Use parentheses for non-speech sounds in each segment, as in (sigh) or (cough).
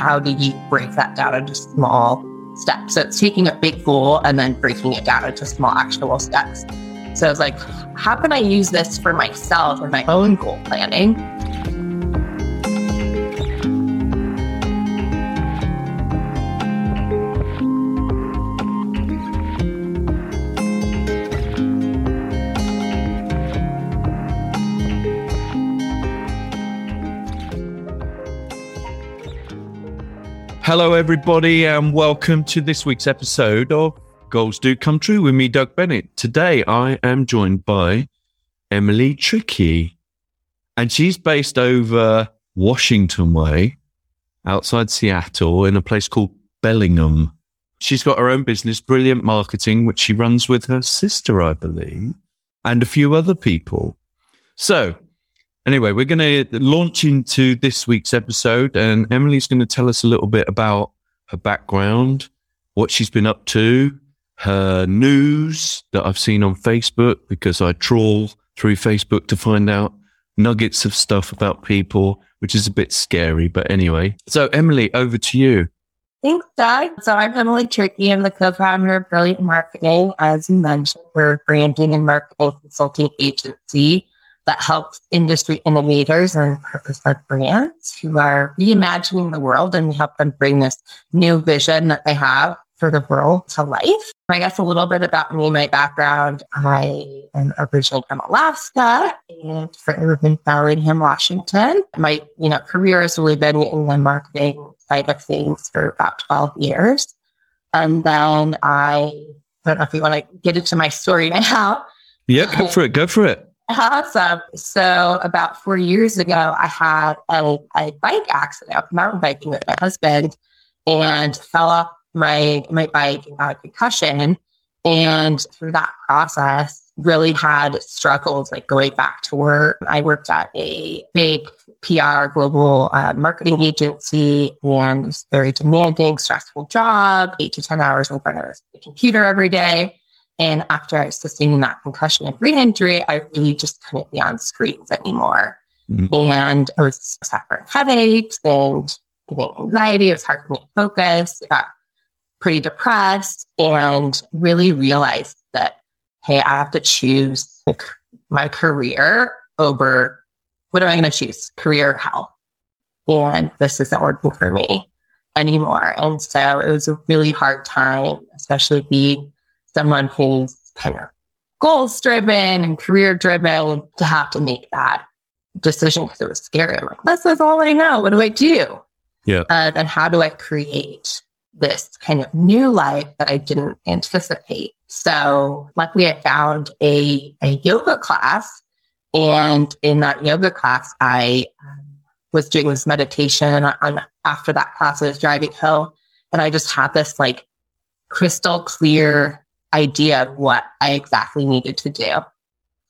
how do you break that down into small steps? So it's taking a big goal and then breaking it down into small actionable steps. So I was like, how can I use this for myself and my own goal planning? Hello, everybody, and welcome to this week's episode of Goals Do Come True with me, Doug Bennett. Today, I am joined by Emily Trickey, and she's based over Washington Way, outside Seattle, in a place called Bellingham. She's got her own business, Brilliant Marketing, which she runs with her sister, I believe, and a few other people. So, Anyway, we're going to launch into this week's episode, and Emily's going to tell us a little bit about her background, what she's been up to, her news that I've seen on Facebook because I trawl through Facebook to find out nuggets of stuff about people, which is a bit scary. But anyway, so Emily, over to you. Thanks, Doug. So I'm Emily Trickey. I'm the co-founder of Brilliant Marketing. As you mentioned, we're a branding and marketing consulting agency that helps industry innovators and purpose-led brands who are reimagining the world and we help them bring this new vision that they have for the world to life. I guess a little bit about me, my background. I am originally from Alaska and in Bellingham, Washington. My, you know, career has really been in the marketing side of things for about 12 years. And then I, I don't know if you want to get into my story now. Yeah, go for it. Go for it. Awesome. So about four years ago, I had a, a bike accident. Mountain biking with my husband and fell off my my bike and got a concussion. And through that process, really had struggles like going back to work. I worked at a big PR global uh, marketing agency and it was very demanding, stressful job, eight to 10 hours in front of the computer every day. And after sustaining that concussion and brain injury, I really just couldn't be on screens anymore. Mm-hmm. And I was suffering headaches and getting anxiety. It was hard for me to focus. I got pretty depressed and really realized that, hey, I have to choose my career over what am I going to choose? Career or health. And this isn't working for me anymore. And so it was a really hard time, especially being someone who's kind of goals driven and career driven to have to make that decision because it was scary. I'm like, this is all I know. What do I do? Yeah. Uh, and how do I create this kind of new life that I didn't anticipate? So luckily I found a, a yoga class. And in that yoga class, I um, was doing this meditation. And after that class, I was driving home and I just had this like crystal clear idea of what I exactly needed to do.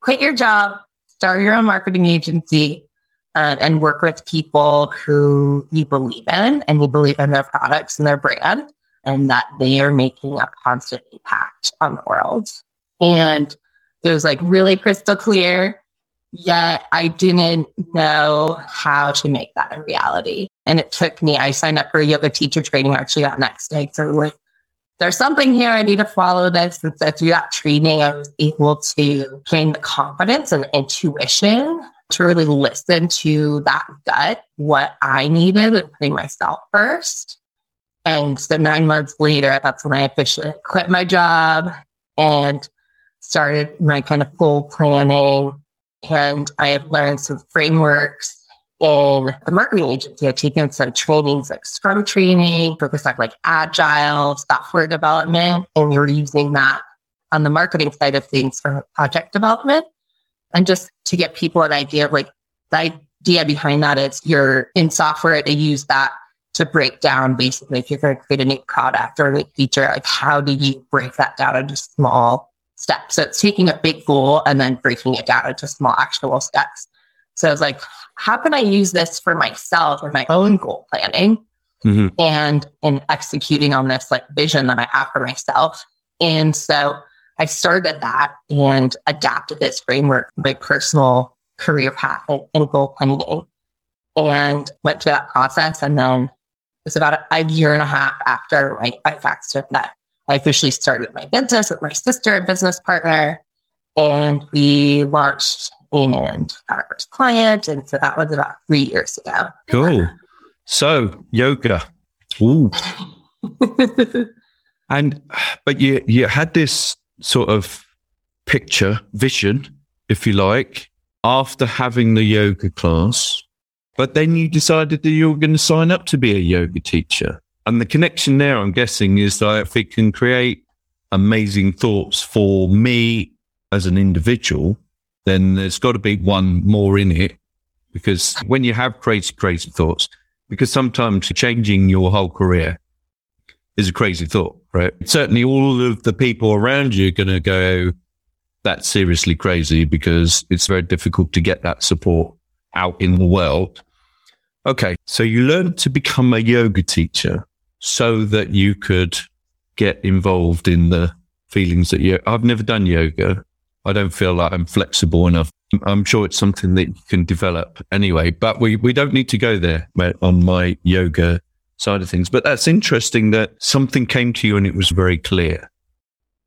Quit your job, start your own marketing agency, uh, and work with people who you believe in and you believe in their products and their brand and that they are making a constant impact on the world. And it was like really crystal clear, yet I didn't know how to make that a reality. And it took me, I signed up for a yoga teacher training actually that next day. So like there's something here. I need to follow this. And so through that training, I was able to gain the confidence and intuition to really listen to that gut, what I needed and putting myself first. And so nine months later, that's when I officially quit my job and started my kind of full planning. And I have learned some frameworks in the marketing agency, I've taken some trainings like Scrum training, focused on like agile software development, and you're using that on the marketing side of things for project development. And just to get people an idea of like the idea behind that is you're in software to use that to break down basically if you're going to create a new product or a new feature, like how do you break that down into small steps? So it's taking a big goal and then breaking it down into small actionable steps. So I was like, how can I use this for myself and my own goal planning mm-hmm. and in executing on this like vision that I have for myself? And so I started that and adapted this framework, my personal career path and, and goal planning and went through that process. And then was about a year and a half after my life accident that I officially started my business with my sister and business partner. And we launched and our first client. And so that was about three years ago. Cool. So yoga. Ooh. (laughs) and but you you had this sort of picture, vision, if you like, after having the yoga class. But then you decided that you were going to sign up to be a yoga teacher. And the connection there, I'm guessing, is that if it can create amazing thoughts for me as an individual, then there's got to be one more in it. Because when you have crazy, crazy thoughts, because sometimes changing your whole career is a crazy thought, right? Certainly all of the people around you are going to go, that's seriously crazy because it's very difficult to get that support out in the world. Okay. So you learned to become a yoga teacher so that you could get involved in the feelings that you, I've never done yoga. I don't feel like I'm flexible enough. I'm sure it's something that you can develop anyway, but we, we don't need to go there on my yoga side of things. But that's interesting that something came to you and it was very clear.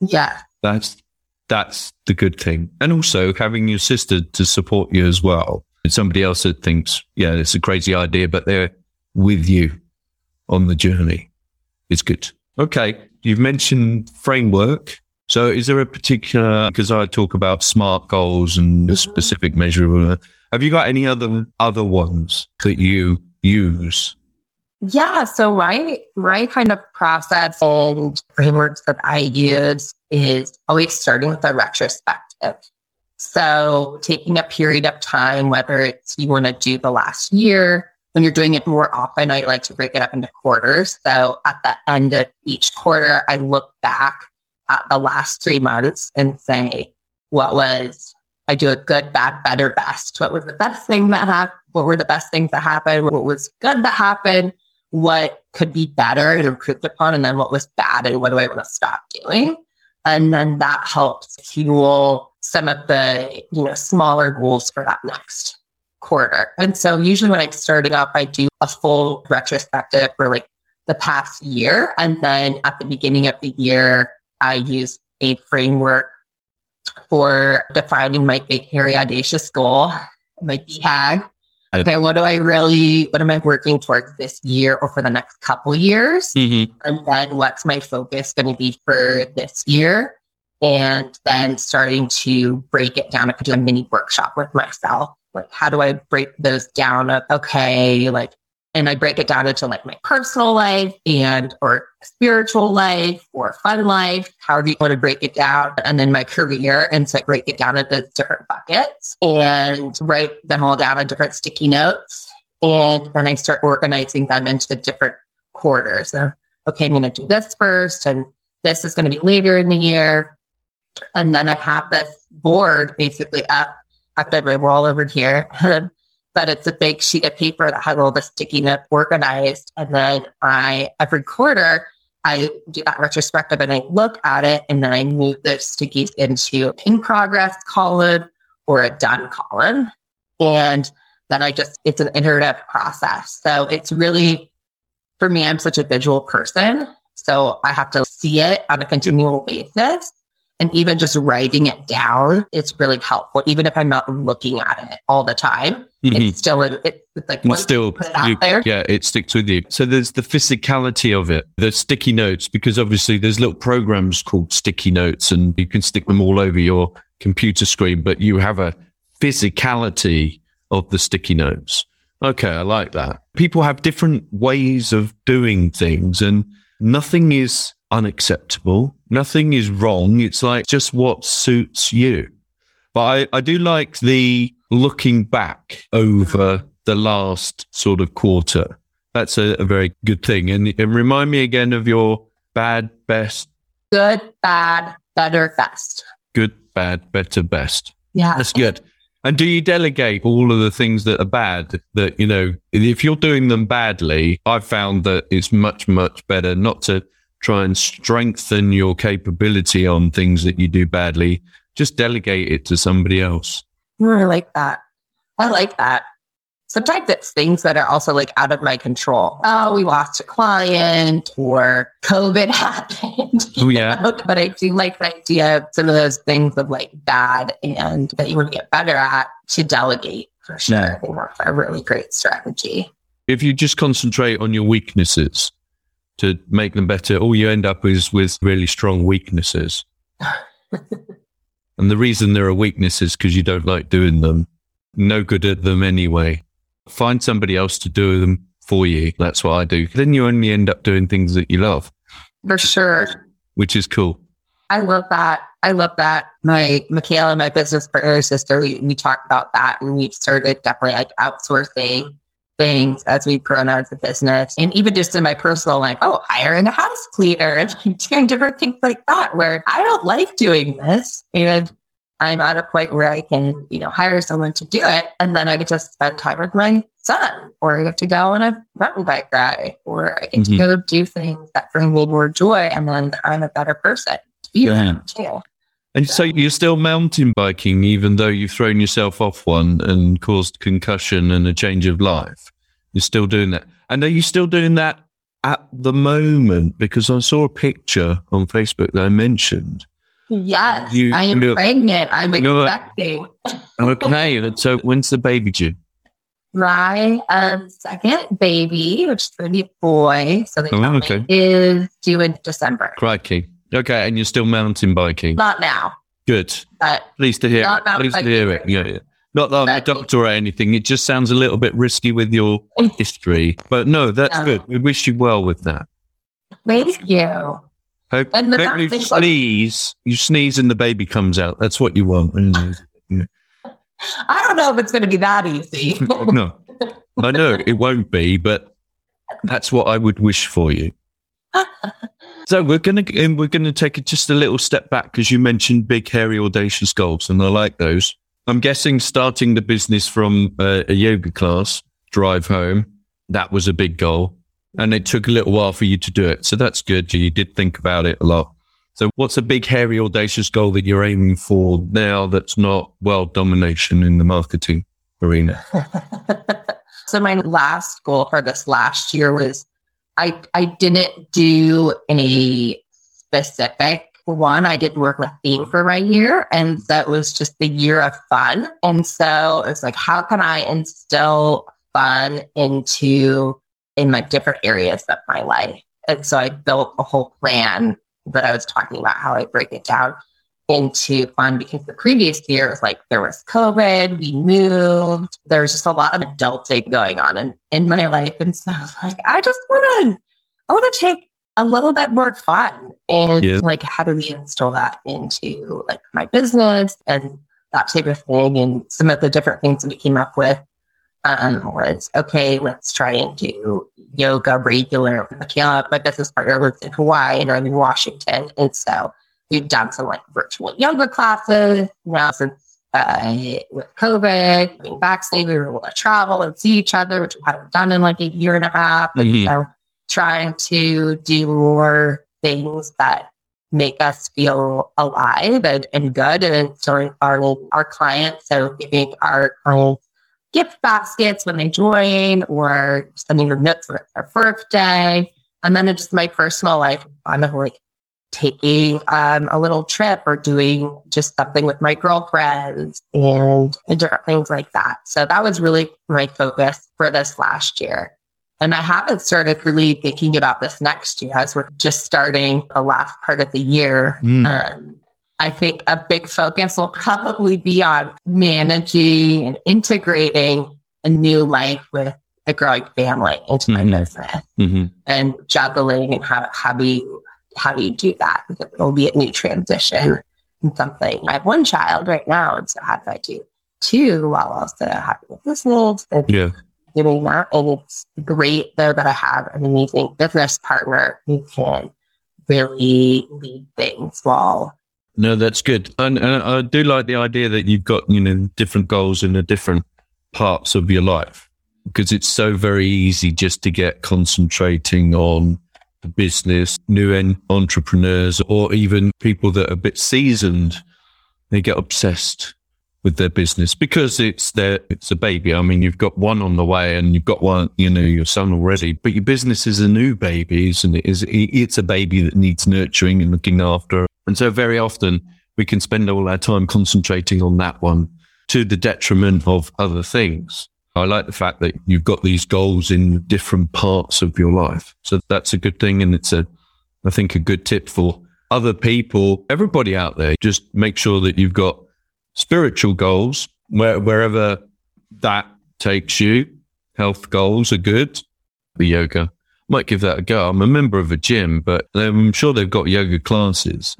Yeah. That's that's the good thing. And also having your sister to support you as well. And somebody else that thinks, yeah, it's a crazy idea, but they're with you on the journey. It's good. Okay. You've mentioned framework. So is there a particular, because I talk about SMART goals and a specific measure, have you got any other, other ones that you use yeah. So my my kind of process and frameworks that I use is always starting with a retrospective. So taking a period of time, whether it's you want to do the last year, when you're doing it more often, I like to break it up into quarters. So at the end of each quarter, I look back at the last three months and say, what was I do a good, bad, better, best. What was the best thing that happened? What were the best things that happened? What was good that happened? what could be better and improved upon, and then what was bad and what do I want to stop doing. And then that helps fuel some of the, you know, smaller goals for that next quarter. And so usually when I'm starting up, I do a full retrospective for like the past year. And then at the beginning of the year, I use a framework for defining my big, hairy, audacious goal, my BHAG, okay, what do I really, what am I working towards this year or for the next couple years? Mm-hmm. And then what's my focus going to be for this year? And then starting to break it down. I could do a mini workshop with myself. Like, how do I break those down? Of, okay, like and I break it down into like my personal life and or spiritual life or fun life, however you want to break it down, and then my career. And so I break it down into different buckets and write them all down on different sticky notes. And then I start organizing them into different quarters. So, okay, I'm going to do this first, and this is going to be later in the year. And then I have this board basically up. I've my wall over here. (laughs) but it's a big sheet of paper that has all the sticky notes organized. And then I, every quarter, I do that retrospective and I look at it and then I move those stickies into a in progress column or a done column. And then I just, it's an iterative process. So it's really, for me, I'm such a visual person. So I have to see it on a continual basis. And even just writing it down, it's really helpful. Even if I'm not looking at it all the time, mm-hmm. it's still it's like it's still it you, yeah, it sticks with you. So there's the physicality of it, the sticky notes, because obviously there's little programs called sticky notes, and you can stick them all over your computer screen. But you have a physicality of the sticky notes. Okay, I like that. People have different ways of doing things, and nothing is unacceptable. Nothing is wrong. It's like just what suits you. But I, I do like the looking back over the last sort of quarter. That's a, a very good thing. And, and remind me again of your bad, best. Good, bad, better, best. Good, bad, better, best. Yeah. That's good. And do you delegate all of the things that are bad that, you know, if you're doing them badly, I've found that it's much, much better not to try and strengthen your capability on things that you do badly, just delegate it to somebody else. I like that. I like that. sometimes it's things that are also like out of my control. Oh, we lost a client or COVID (laughs) happened. Oh, yeah. know? (laughs) But I do like the idea of some of those things of like bad and that you want to get better at to delegate for sure. Yeah. I think that's a really great strategy. If you just concentrate on your weaknesses to make them better, all you end up is with really strong weaknesses. (laughs) and the reason there are weaknesses because you don't like doing them. No good at them anyway. Find somebody else to do them for you. That's what I do. Then you only end up doing things that you love, For sure. which is cool. I love that. I love that. My Michaela, my business partner sister, we, we talked about that and we've started definitely like outsourcing things as we've grown as a business. And even just in my personal life, oh, hiring a house cleaner and (laughs) doing different things like that where I don't like doing this. And I'm at a point where I can, you know, hire someone to do it. And then I get to spend time with my son, or I get to go on a mountain bike ride, or I get Mhm. to go do things that bring me more joy. And then I'm a better person to be Yeah. too. And so you're still mountain biking, even though you've thrown yourself off one and caused concussion and a change of life. You're still doing that. And are you still doing that at the moment? Because I saw a picture on Facebook that I mentioned. Yes, You- I am pregnant. I'm expecting Okay. so when's the baby due? my um, second baby, which is going to be a boy. So they Oh, okay. is due in December. Crikey. Okay. And you're still mountain biking. Not now, Good. but Pleased to hear Not it. Pleased to hear it. Yeah, yeah. Not that I'm a doctor or anything. It just sounds a little bit risky with your (laughs) history. But no, that's Yeah. good. We wish you well with that. thank you. Hope, And hope you sneeze. You sneeze and the baby comes out. That's what you want. it? I don't know if it's going to be that easy. (laughs) no, I know it won't be, but that's what I would wish for you. So we're gonna we're gonna take it just a little step back because you mentioned big, hairy, audacious goals, and I like those. I'm guessing starting the business from uh, a yoga class, drive home, that was a big goal, and it took a little while for you to do it. So that's good. You did think about it a lot. So what's a big, hairy, audacious goal that you're aiming for now? That's not world domination in the marketing arena. (laughs) so my last goal for this last year was I I didn't do any specific one. I did work with theme for my year, and that was just the year of fun. And so it's like, how can I instill fun into in my different areas of my life? And so I built a whole plan that I was talking about how I break it down into fun because the previous year was like there was COVID, we moved, there was just a lot of adulting going on in, in my life. And so I was like, I just want to, I want to take a little bit more fun. And Yeah. like, how do we instill that into like my business and that type of thing? And some of the different things that we came up with um, was okay, let's try and do yoga regular. My business partner, lives in Hawaii and I'm in Washington. And so we've done some like virtual yoga classes now since uh, with COVID, being vaccinated, we were able to travel and see each other, which we hadn't done in like a year and a half. Mhm. So trying to do more things that make us feel alive and, and good and instilling our, our clients. So giving our clients gift baskets when they join or sending them notes for their birthday. And then in just my personal life, I'm a like taking um, a little trip or doing just something with my girlfriends and, different things like that. So that was really my focus for this last year. And I haven't started really thinking about this next year as we're just starting the last part of the year. Mm. Um, I think a big focus will probably be on managing and integrating a new life with a growing family into my Mhm. business hmm and juggling and how, how do you do that? Because it'll be a new transition and something. I have one child right now, and so how do I do two while also having a business and Yeah. doing that? And it's great though that I have an amazing business partner who can really lead things while No, that's good. And, and I do like the idea that you've got, you know, different goals in the different parts of your life because it's so very easy just to get concentrating on business, new entrepreneurs, or even people that are a bit seasoned. They get obsessed with their business because it's their it's a baby. I mean, you've got one on the way and you've got one, you know, your son already, but your business is a new baby, isn't it? Is it's a baby that needs nurturing and looking after. And so very often we can spend all our time concentrating on that one to the detriment of other things. I like the fact that you've got these goals in different parts of your life. So that's a good thing. And it's a, I think, a good tip for other people, everybody out there. Just make sure that you've got spiritual goals where, wherever that takes you. Health goals are good. The yoga might give that a go. I'm a member of a gym, but I'm sure they've got yoga classes.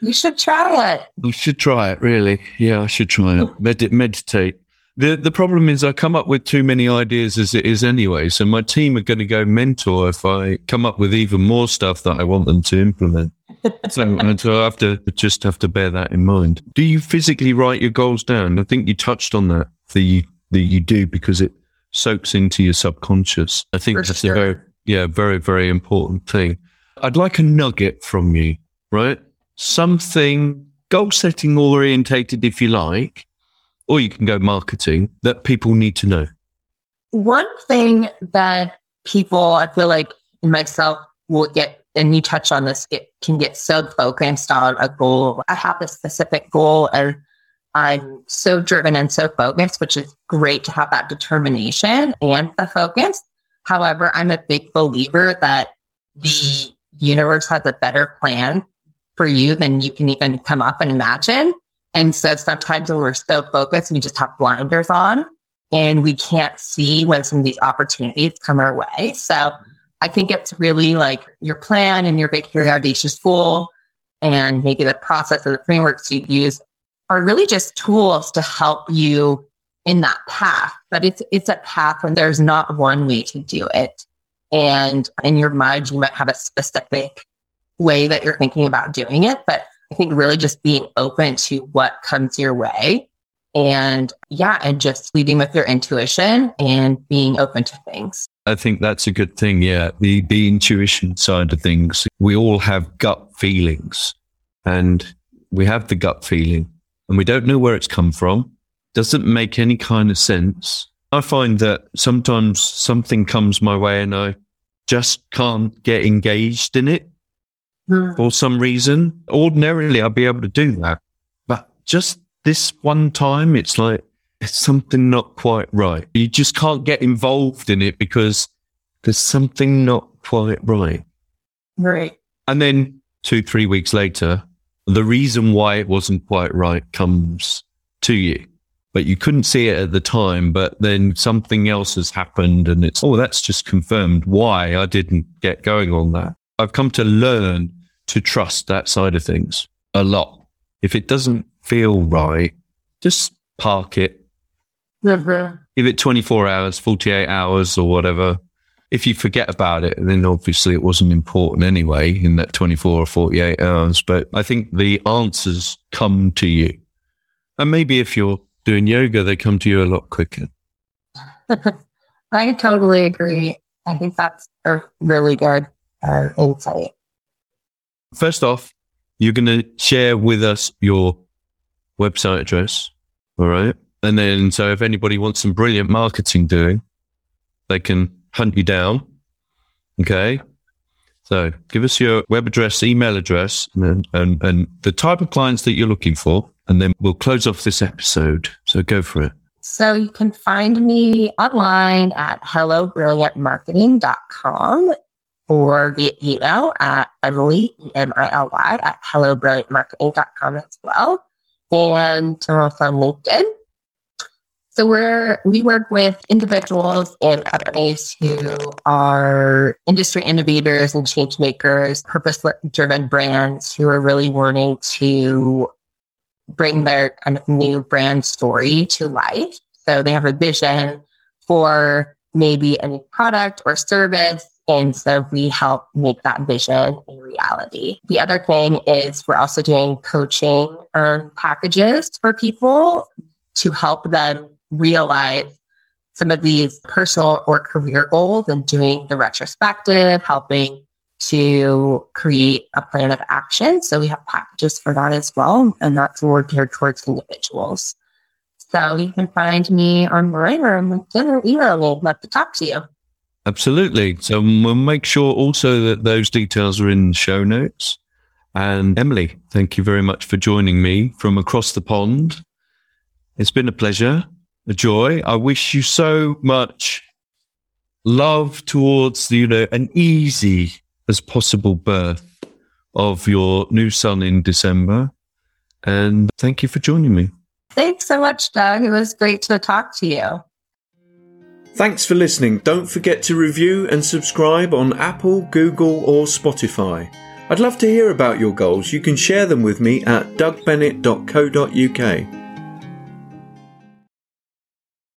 You should try it. You should try it, really. Yeah, I should try it. Med- meditate. The the problem is I come up with too many ideas as it is anyway. So my team are going to go mentor if I come up with even more stuff that I want them to implement. (laughs) so, so I have to just have to bear that in mind. Do you physically write your goals down? I think you touched on that. That you that you do because it soaks into your subconscious. I think For that's sure. a very yeah very very important thing. I'd like a nugget from you, right? Something goal setting orientated, if you like, or you can go marketing that people need to know? One thing that people, I feel like myself, will get, and you touch on this, it can get so focused on a goal. I have a specific goal and I'm so driven and so focused, which is great to have that determination and the focus. However, I'm a big believer that the universe has a better plan for you than you can even come up and imagine. And so sometimes when we're so focused, we just have blinders on and we can't see when some of these opportunities come our way. So I think it's really like your plan and your big, very audacious goal and maybe the process or the frameworks you use are really just tools to help you in that path. But it's it's a path when there's not one way to do it. And in your mind, you might have a specific way that you're thinking about doing it, but I think really just being open to what comes your way. And yeah, and just leading with your intuition and being open to things. I think that's a good thing. Yeah. The, the intuition side of things. We all have gut feelings and we have the gut feeling and we don't know where it's come from. Doesn't make any kind of sense. I find that sometimes something comes my way and I just can't get engaged in it mm. for some reason. Ordinarily, I'd be able to do that. But just this one time, it's like, it's something not quite right. You just can't get involved in it because there's something not quite right. Right. And then two, three weeks later, the reason why it wasn't quite right comes to you. But you couldn't see it at the time, but then something else has happened and it's, oh, that's just confirmed why I didn't get going on that. I've come to learn to trust that side of things a lot. If it doesn't feel right, just park it. Never. Give it 24 hours, 48 hours or whatever. If you forget about it, then obviously it wasn't important anyway in that 24 or 48 hours. But I think the answers come to you. And maybe if you're doing yoga, they come to you a lot quicker. (laughs) I totally agree. I think that's a really good uh, insight. First off, you're going to share with us your website address. All right. And then, so if anybody wants some brilliant marketing doing, they can hunt you down. Okay. So give us your web address, email address, and, and, and the type of clients that you're looking for. And then we'll close off this episode. So go for it. So you can find me online at hellobrilliantmarketing.com or via email at Emily, E-M-I-L-Y, at hellobrilliantmarketing.com as well. And also on LinkedIn. So we're, we work with individuals and companies who are industry innovators and change makers, purpose driven brands who are really wanting to bring their kind of new brand story to life. So they have a vision for maybe a new product or service and so we help make that vision a reality. The other thing is we're also doing coaching um, packages for people to help them realize some of these personal or career goals and doing the retrospective, helping to create a plan of action. So we have packages for that as well. And that's more geared towards individuals. So you can find me on Mirena and LinkedIn or email me. Love to talk to you. Absolutely. So we'll make sure also that those details are in the show notes. And Emily, thank you very much for joining me from across the pond. It's been a pleasure, a joy. I wish you so much love towards you know an easy as possible birth of your new son in December. And thank you for joining me. Thanks so much, Doug. It was great to talk to you. Thanks for listening. Don't forget to review and subscribe on Apple, Google, or Spotify. I'd love to hear about your goals. You can share them with me at dougbennett.co.uk.